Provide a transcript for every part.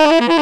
Ha ha ha!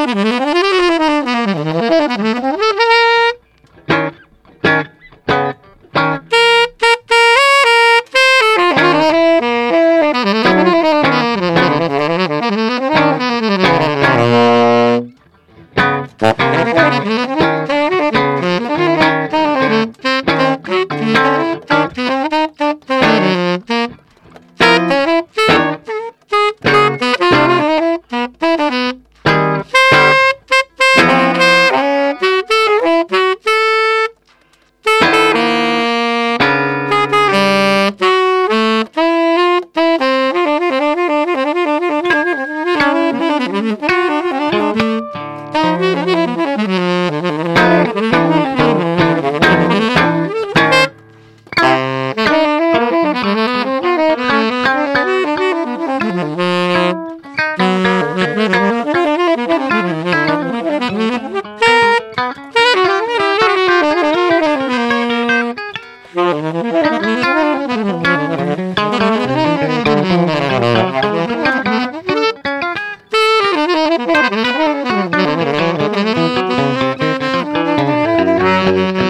Thank you.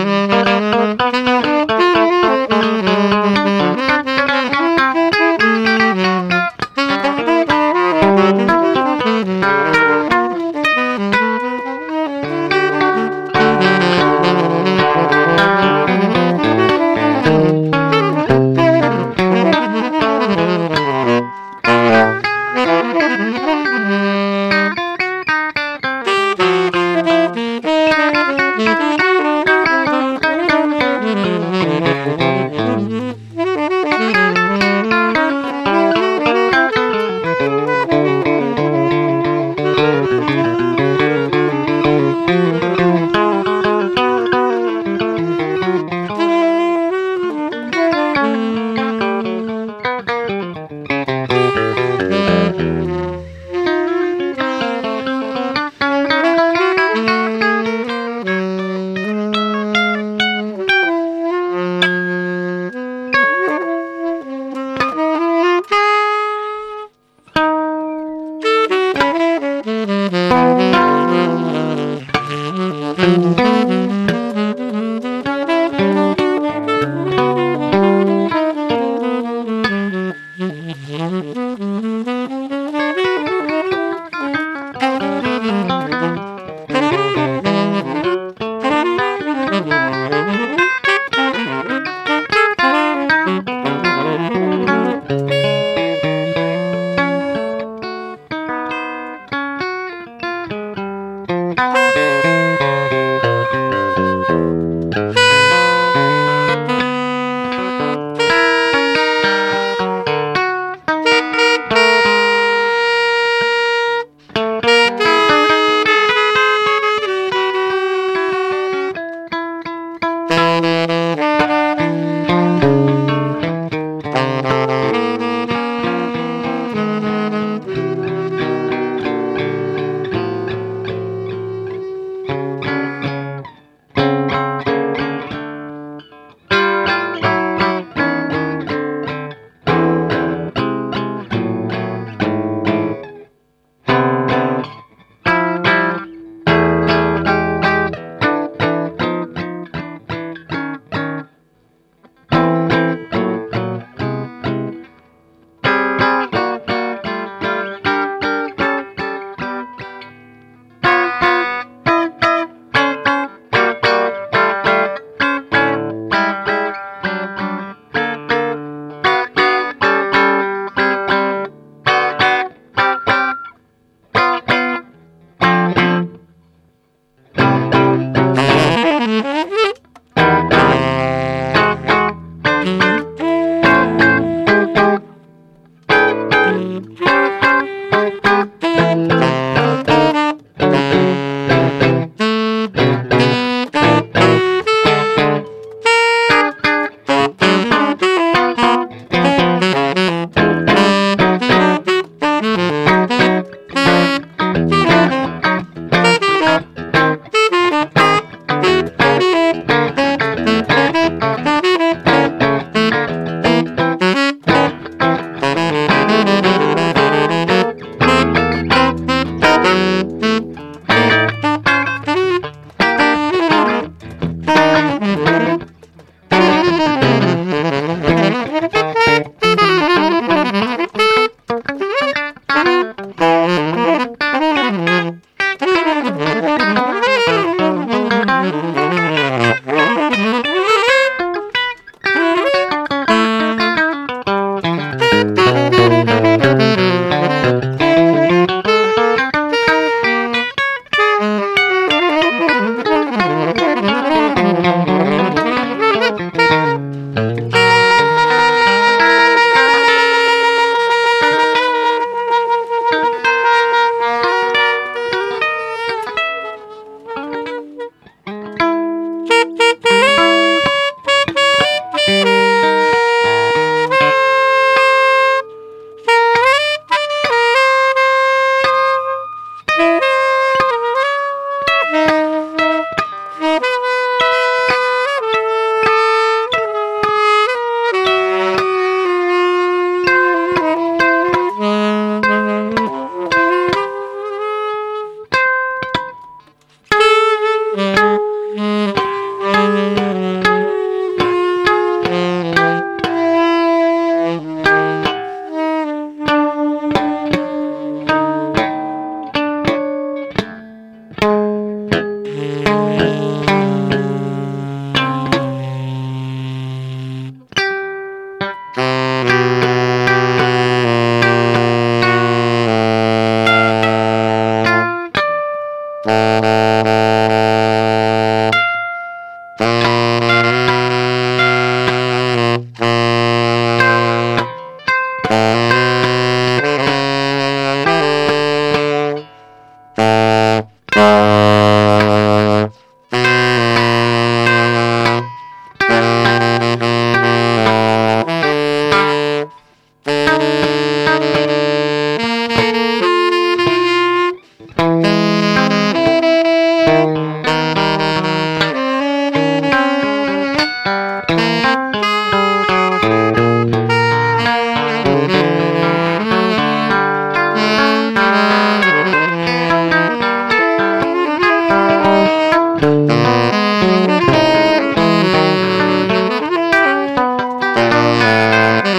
Música